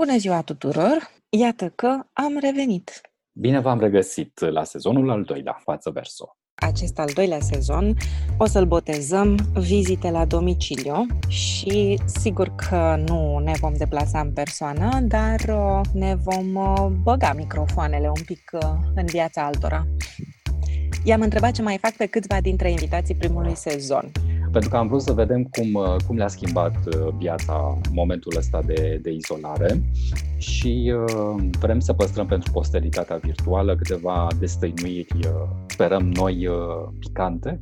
Bună ziua tuturor! Iată că am revenit. Bine v-am regăsit la sezonul al doilea, față verso. Acest al doilea sezon o să-l botezăm vizite la domiciliu și sigur că nu ne vom deplasa în persoană, dar uh, ne vom uh, băga microfoanele un pic uh, în viața altora. I-am întrebat ce mai fac pe câțiva dintre invitații primului sezon pentru că am vrut să vedem cum, uh, cum le-a schimbat uh, viața momentul ăsta de, de izolare și uh, vrem să păstrăm pentru posteritatea virtuală câteva destăinuiri, uh, sperăm noi, uh, picante.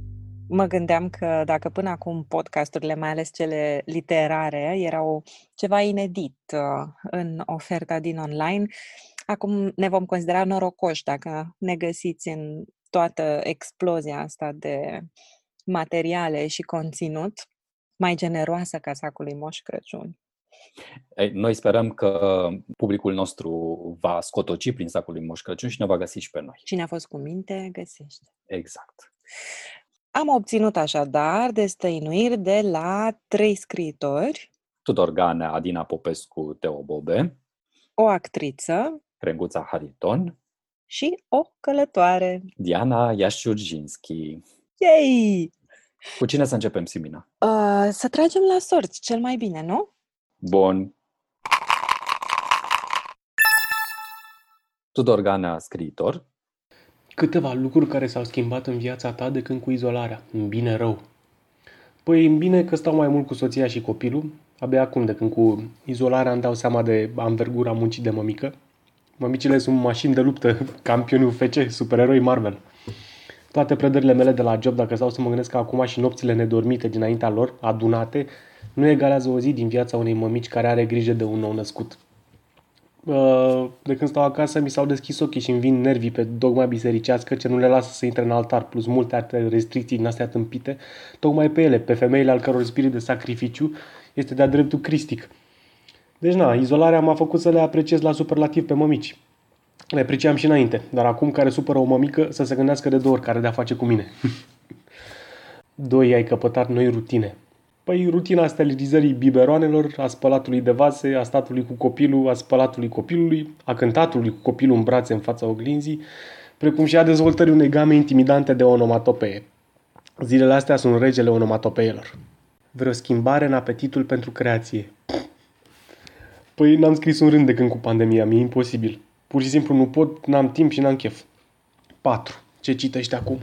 Mă gândeam că dacă până acum podcasturile, mai ales cele literare, erau ceva inedit uh, în oferta din online, acum ne vom considera norocoși dacă ne găsiți în toată explozia asta de materiale și conținut mai generoasă ca sacul lui Moș Crăciun. Noi sperăm că publicul nostru va scotoci prin sacul lui Moș Crăciun și ne va găsi și pe noi. Cine a fost cu minte, găsește. Exact. Am obținut așadar destăinuiri de la trei scriitori. Tudor Ganea, Adina Popescu, Teo Bobe. O actriță. Crenguța Hariton. Și o călătoare. Diana Iașciurginski. Yay! Cu cine să începem, Simina? Uh, să tragem la sorți, cel mai bine, nu? Bun. Tudor Ganea, scriitor. Câteva lucruri care s-au schimbat în viața ta de când cu izolarea, în bine rău. Păi în bine că stau mai mult cu soția și copilul, abia acum de când cu izolarea îmi dau seama de anvergura muncii de mămică. Mămicile sunt mașini de luptă, campionii UFC, supereroi Marvel toate predările mele de la job, dacă stau să mă gândesc că acum și nopțile nedormite dinaintea lor, adunate, nu egalează o zi din viața unei mămici care are grijă de un nou născut. Uh, de când stau acasă, mi s-au deschis ochii și îmi vin nervii pe dogma bisericească ce nu le lasă să intre în altar, plus multe alte restricții din astea tâmpite, tocmai pe ele, pe femeile al căror spirit de sacrificiu este de-a dreptul cristic. Deci, na, izolarea m-a făcut să le apreciez la superlativ pe mămici. Le apreciam și înainte, dar acum care supără o mămică să se gândească de două ori care de-a face cu mine. Doi, ai căpătat noi rutine. Păi rutina sterilizării biberoanelor, a spălatului de vase, a statului cu copilul, a spălatului copilului, a cântatului cu copilul în brațe în fața oglinzii, precum și a dezvoltării unei game intimidante de onomatopee. Zilele astea sunt regele onomatopeelor. Vreo schimbare în apetitul pentru creație. Păi n-am scris un rând de când cu pandemia, mi-e imposibil. Pur și simplu nu pot, n-am timp și n-am chef. 4. Ce citești acum?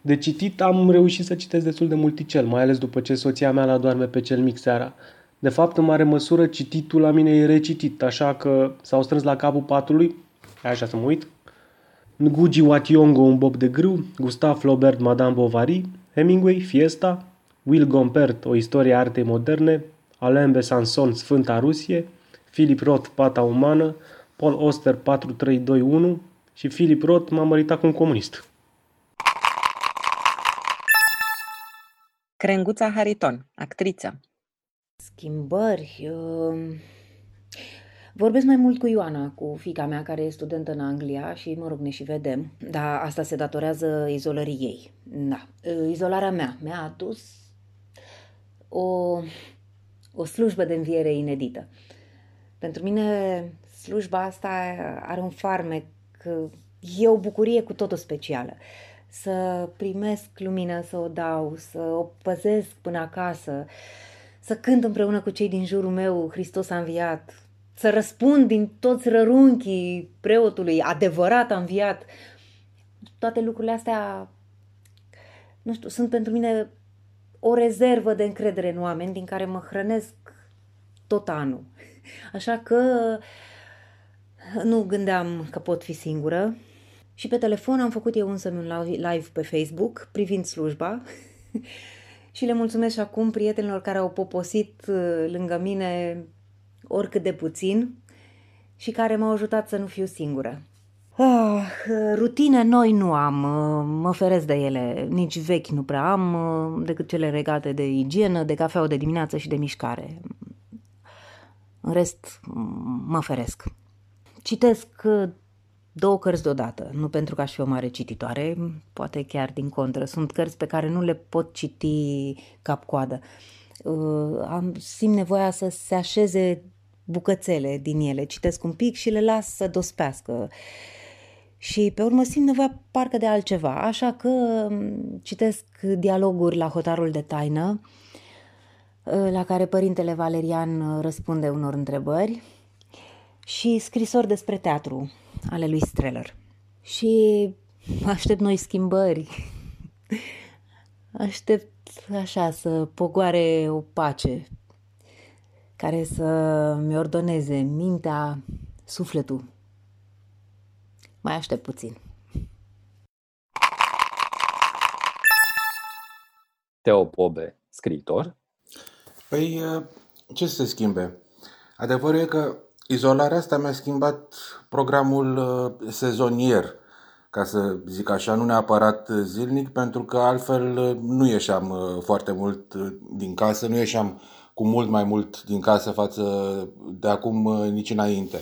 De citit am reușit să citesc destul de multicel, mai ales după ce soția mea la doarme pe cel mic seara. De fapt, în mare măsură, cititul la mine e recitit, așa că s-au strâns la capul patului, așa să mă uit, Ngugi Wationgo, un bob de grâu, Gustave Flaubert, Madame Bovary, Hemingway, Fiesta, Will Gompert, o istorie a artei moderne, Alain Besançon, Sfânta Rusie, Philip Roth, Pata umană, Paul Oster 4321 și Philip Roth m-a măritat cu un comunist. Crenguța Hariton, actriță. Schimbări... Uh... Vorbesc mai mult cu Ioana, cu fica mea care e studentă în Anglia și, mă rog, ne și vedem. Dar asta se datorează izolării ei. Da. Uh, izolarea mea mi-a adus o, o slujbă de înviere inedită. Pentru mine slujba asta are un farmec, e o bucurie cu totul specială. Să primesc lumină, să o dau, să o păzesc până acasă, să cânt împreună cu cei din jurul meu, Hristos a înviat, să răspund din toți rărunchii preotului, adevărat a înviat. Toate lucrurile astea, nu știu, sunt pentru mine o rezervă de încredere în oameni din care mă hrănesc tot anul. Așa că nu gândeam că pot fi singură și pe telefon am făcut eu însă un live pe Facebook privind slujba și le mulțumesc și acum prietenilor care au poposit uh, lângă mine oricât de puțin și care m-au ajutat să nu fiu singură. Ah, rutine noi nu am, uh, mă feresc de ele, nici vechi nu prea am, uh, decât cele regate de igienă, de cafeaua de dimineață și de mișcare. În rest, mă feresc. Citesc uh, două cărți deodată, nu pentru că aș fi o mare cititoare, poate chiar din contră. Sunt cărți pe care nu le pot citi cap-coadă. Uh, am, simt nevoia să se așeze bucățele din ele, citesc un pic și le las să dospească. Și pe urmă simt nevoia parcă de altceva, așa că mm, citesc dialoguri la hotarul de taină, la care părintele Valerian răspunde unor întrebări și scrisori despre teatru ale lui Streller. Și aștept noi schimbări. Aștept așa să pogoare o pace care să mi ordoneze mintea, sufletul. Mai aștept puțin. Teo Pobe, scriitor. Păi, ce să se schimbe? Adevărul e că izolarea asta mi-a schimbat programul uh, sezonier, ca să zic așa, nu neapărat zilnic, pentru că altfel uh, nu ieșeam uh, foarte mult din casă, nu ieșeam cu mult mai mult din casă față de acum nici înainte.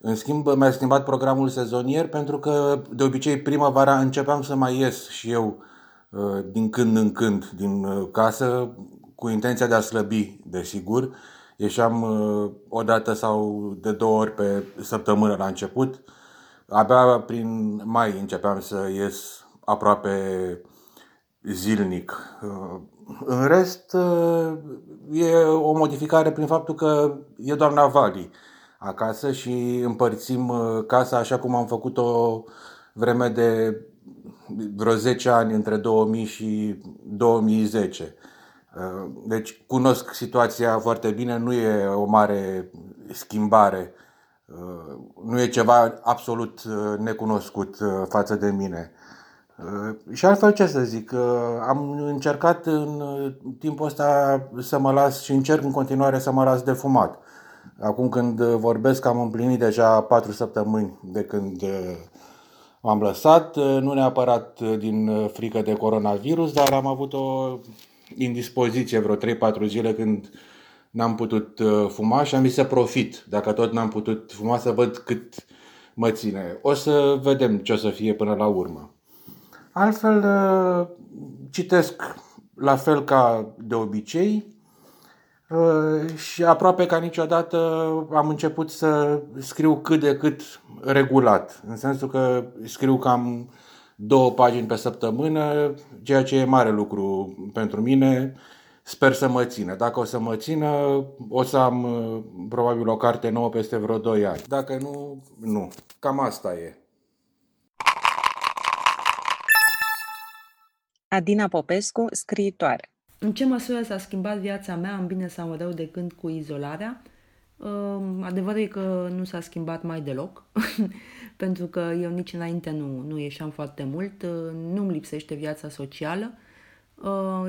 În schimb, mi-a schimbat programul sezonier pentru că de obicei primăvara începeam să mai ies și eu din când în când din casă cu intenția de a slăbi, desigur, Ieșeam uh, o dată sau de două ori pe săptămână la început. Abia prin mai începeam să ies aproape zilnic. Uh, în rest, uh, e o modificare prin faptul că e doamna Vali acasă și împărțim casa așa cum am făcut-o vreme de vreo 10 ani între 2000 și 2010. Uh, deci cunosc situația foarte bine, nu e o mare schimbare, uh, nu e ceva absolut uh, necunoscut față de mine. Și altfel ce să zic, am încercat în timpul ăsta să mă las și încerc în continuare să mă las de fumat. Acum când vorbesc am împlinit deja patru săptămâni de când m-am lăsat, nu neapărat din frică de coronavirus, dar am avut o indispoziție vreo 3-4 zile când n-am putut uh, fuma și am zis să profit. Dacă tot n-am putut fuma, să văd cât mă ține. O să vedem ce o să fie până la urmă. Altfel, uh, citesc la fel ca de obicei uh, și aproape ca niciodată am început să scriu cât de cât regulat. În sensul că scriu cam două pagini pe săptămână, ceea ce e mare lucru pentru mine. Sper să mă țină. Dacă o să mă țină, o să am uh, probabil o carte nouă peste vreo 2 ani. Dacă nu, nu. Cam asta e. Adina Popescu, scriitoare. În ce măsură s-a schimbat viața mea, în bine sau rău, de când cu izolarea? Adevărul e că nu s-a schimbat mai deloc, pentru că eu nici înainte nu, nu ieșeam foarte mult, nu-mi lipsește viața socială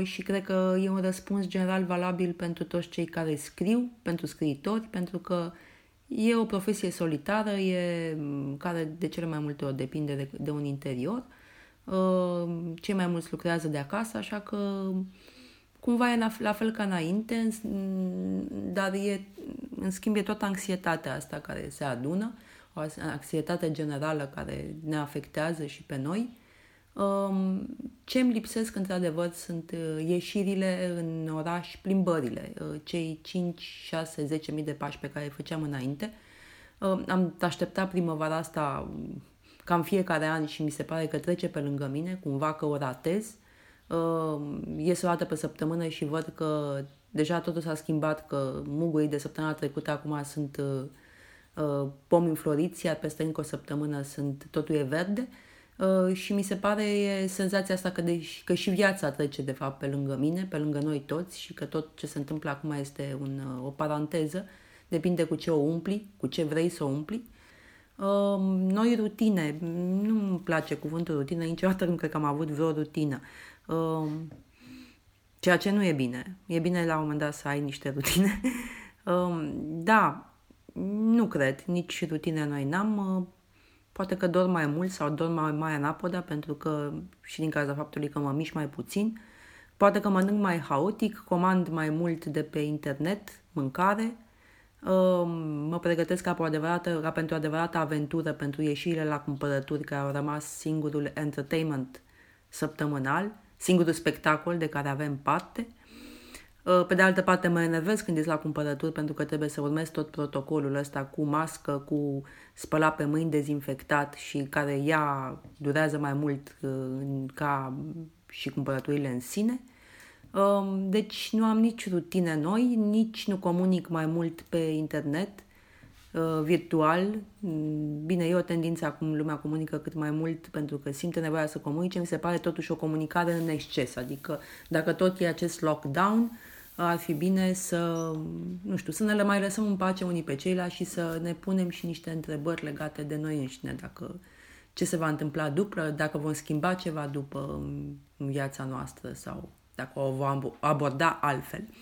și cred că e un răspuns general valabil pentru toți cei care scriu, pentru scriitori, pentru că e o profesie solitară, e, care de cele mai multe ori depinde de, de un interior. Cei mai mulți lucrează de acasă, așa că cumva e la fel ca înainte, dar e, în schimb e toată anxietatea asta care se adună, o anxietate generală care ne afectează și pe noi. Um, ce îmi lipsesc, într-adevăr, sunt uh, ieșirile în oraș, plimbările, uh, cei 5, 6, 10 mii de pași pe care îi făceam înainte. Um, am așteptat primăvara asta cam fiecare an și mi se pare că trece pe lângă mine, cumva că o ratez uh, ies o dată pe săptămână și văd că deja totul s-a schimbat, că mugurii de săptămâna trecută acum sunt uh, uh, pomi înfloriți, iar peste încă o săptămână sunt, totul e verde. Uh, și mi se pare e senzația asta că, de, că și viața trece de fapt pe lângă mine, pe lângă noi toți și că tot ce se întâmplă acum este un, uh, o paranteză, depinde cu ce o umpli, cu ce vrei să o umpli. Uh, noi rutine, nu îmi place cuvântul rutină, niciodată nu cred că am avut vreo rutină. Um, ceea ce nu e bine. E bine la un moment dat să ai niște rutine. Um, da, nu cred, nici rutine noi n-am. Uh, poate că dorm mai mult sau dorm mai, mai anapoda pentru că și din cauza faptului că mă mișc mai puțin. Poate că mănânc mai haotic, comand mai mult de pe internet mâncare, um, mă pregătesc ca, o adevărată, ca pentru o adevărată aventură, pentru ieșirile la cumpărături care au rămas singurul entertainment săptămânal singurul spectacol de care avem parte. Uh, pe de altă parte mă enervez când ești la cumpărături pentru că trebuie să urmezi tot protocolul ăsta cu mască, cu spălat pe mâini dezinfectat și care ea durează mai mult uh, ca și cumpărăturile în sine. Um, deci nu am nici rutine noi, nici nu comunic mai mult pe internet, uh, virtual. Mm, bine, e o tendință acum, lumea comunică cât mai mult pentru că simte nevoia să comunice. Mi se pare totuși o comunicare în exces, adică dacă tot e acest lockdown, ar fi bine să, nu știu, să ne le mai lăsăm în pace unii pe ceilalți și să ne punem și niște întrebări legate de noi înșine, dacă ce se va întâmpla după, dacă vom schimba ceva după în viața noastră sau dacă o vom aborda altfel. Um,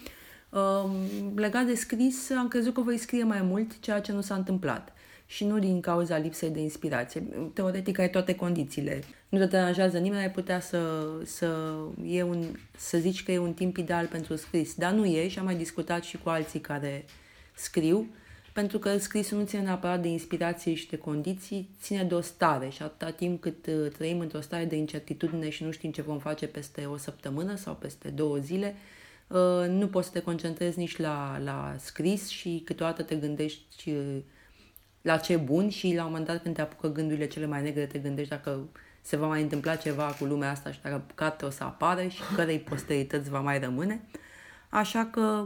legat de scris, am crezut că voi scrie mai mult, ceea ce nu s-a întâmplat. Și nu din cauza lipsei de inspirație. Teoretic ai toate condițiile. Nu te deranjează nimeni, ai putea să, să, e un, să zici că e un timp ideal pentru scris. Dar nu e și am mai discutat și cu alții care scriu pentru că scrisul nu ține neapărat de inspirație și de condiții, ține de o stare și atâta timp cât uh, trăim într-o stare de incertitudine și nu știm ce vom face peste o săptămână sau peste două zile, uh, nu poți să te concentrezi nici la, la scris și câteodată te gândești uh, la ce bun și la un moment dat când te apucă gândurile cele mai negre te gândești dacă se va mai întâmpla ceva cu lumea asta și dacă păcate o să apară și cărei posterități va mai rămâne. Așa că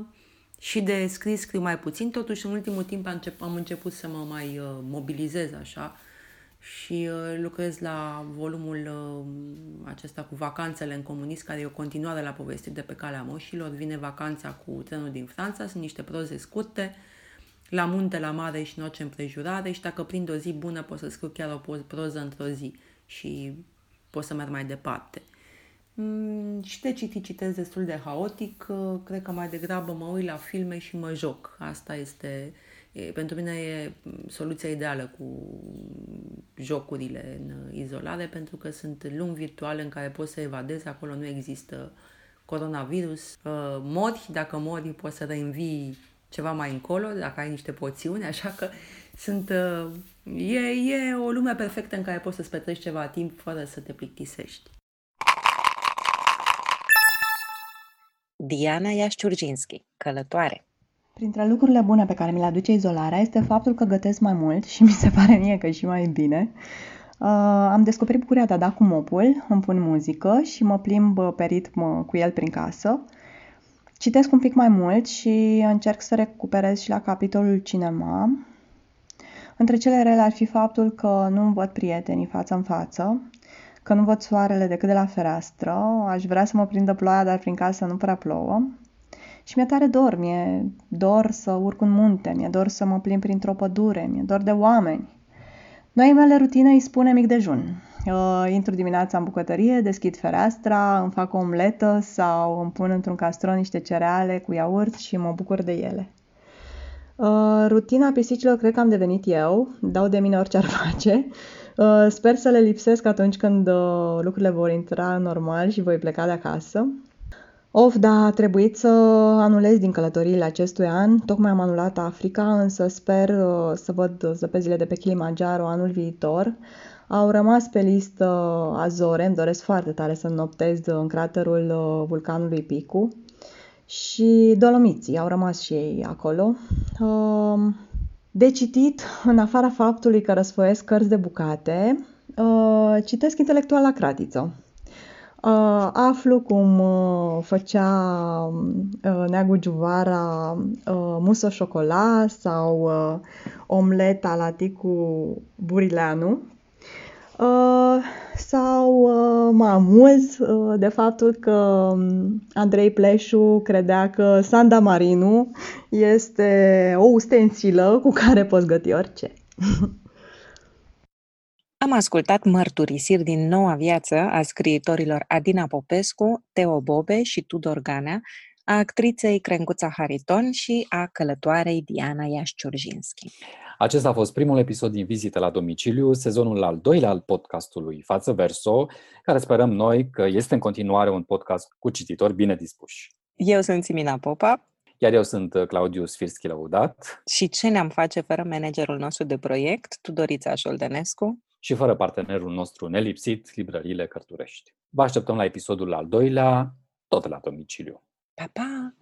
și de scris scriu mai puțin, totuși în ultimul timp am, încep, am început să mă mai uh, mobilizez așa și uh, lucrez la volumul uh, acesta cu vacanțele în comunist, care e o continuare la povestii de pe calea moșilor. Vine vacanța cu trenul din Franța, sunt niște proze scurte, la munte, la mare și în orice împrejurare și dacă prind o zi bună pot să scriu chiar o proză într-o zi și pot să merg mai departe. Mm, și de citit citesc destul de haotic, cred că mai degrabă mă uit la filme și mă joc. Asta este, e, pentru mine e soluția ideală cu jocurile în izolare, pentru că sunt lumi virtuale în care poți să evadezi, acolo nu există coronavirus. Uh, mori, dacă mori poți să reînvii ceva mai încolo, dacă ai niște poțiuni, așa că sunt, uh, e, e o lume perfectă în care poți să-ți petreci ceva timp fără să te plictisești. Diana Iașciurginski, călătoare. Printre lucrurile bune pe care mi le aduce izolarea este faptul că gătesc mai mult și mi se pare mie că și mai bine. Uh, am descoperit bucuria de a da cu mopul, îmi pun muzică și mă plimb pe ritm cu el prin casă. Citesc un pic mai mult și încerc să recuperez și la capitolul cinema. Între cele rele ar fi faptul că nu văd prietenii față în față, că nu văd soarele decât de la fereastră, aș vrea să mă prindă ploaia, dar prin casă nu prea plouă. Și mi-e tare dor, mi-e dor să urc un munte, mi-e dor să mă plimb printr-o pădure, mi-e dor de oameni. Noi mele rutine îi spune mic dejun. Uh, intru dimineața în bucătărie, deschid fereastra, îmi fac o omletă sau îmi pun într-un castron niște cereale cu iaurt și mă bucur de ele. Uh, rutina pisicilor cred că am devenit eu, dau de mine orice ar face. Uh, sper să le lipsesc atunci când uh, lucrurile vor intra normal și voi pleca de acasă. Of, da, a trebuit să anulez din călătoriile acestui an. Tocmai am anulat Africa, însă sper uh, să văd zăpezile de pe Kilimanjaro anul viitor. Au rămas pe listă Azore, îmi doresc foarte tare să noptez în craterul vulcanului Picu. Și Dolomiții, au rămas și ei acolo. De citit, în afara faptului că răsfoiesc cărți de bucate, uh, citesc intelectual la cratiță. Uh, aflu cum uh, făcea Neagu Giuvara musă șocola sau omleta la Ticu Burileanu Uh, sau uh, mă amuz uh, de faptul că um, Andrei Pleșu credea că Sanda Marinu este o ustensilă cu care poți găti orice. Am ascultat mărturisiri din noua viață a scriitorilor Adina Popescu, Teo Bobe și Tudor Ganea, a actriței Crencuța Hariton și a călătoarei Diana Iașciurjinski. Acesta a fost primul episod din Vizite la domiciliu, sezonul al doilea al podcastului Față Verso, care sperăm noi că este în continuare un podcast cu cititori bine dispuși. Eu sunt Simina Popa. Iar eu sunt Claudiu Sfirski Lăudat. Și ce ne-am face fără managerul nostru de proiect, Tudorița Șoldenescu? Și fără partenerul nostru nelipsit, librăriile Cărturești. Vă așteptăm la episodul al doilea, tot la domiciliu. Pa, pa!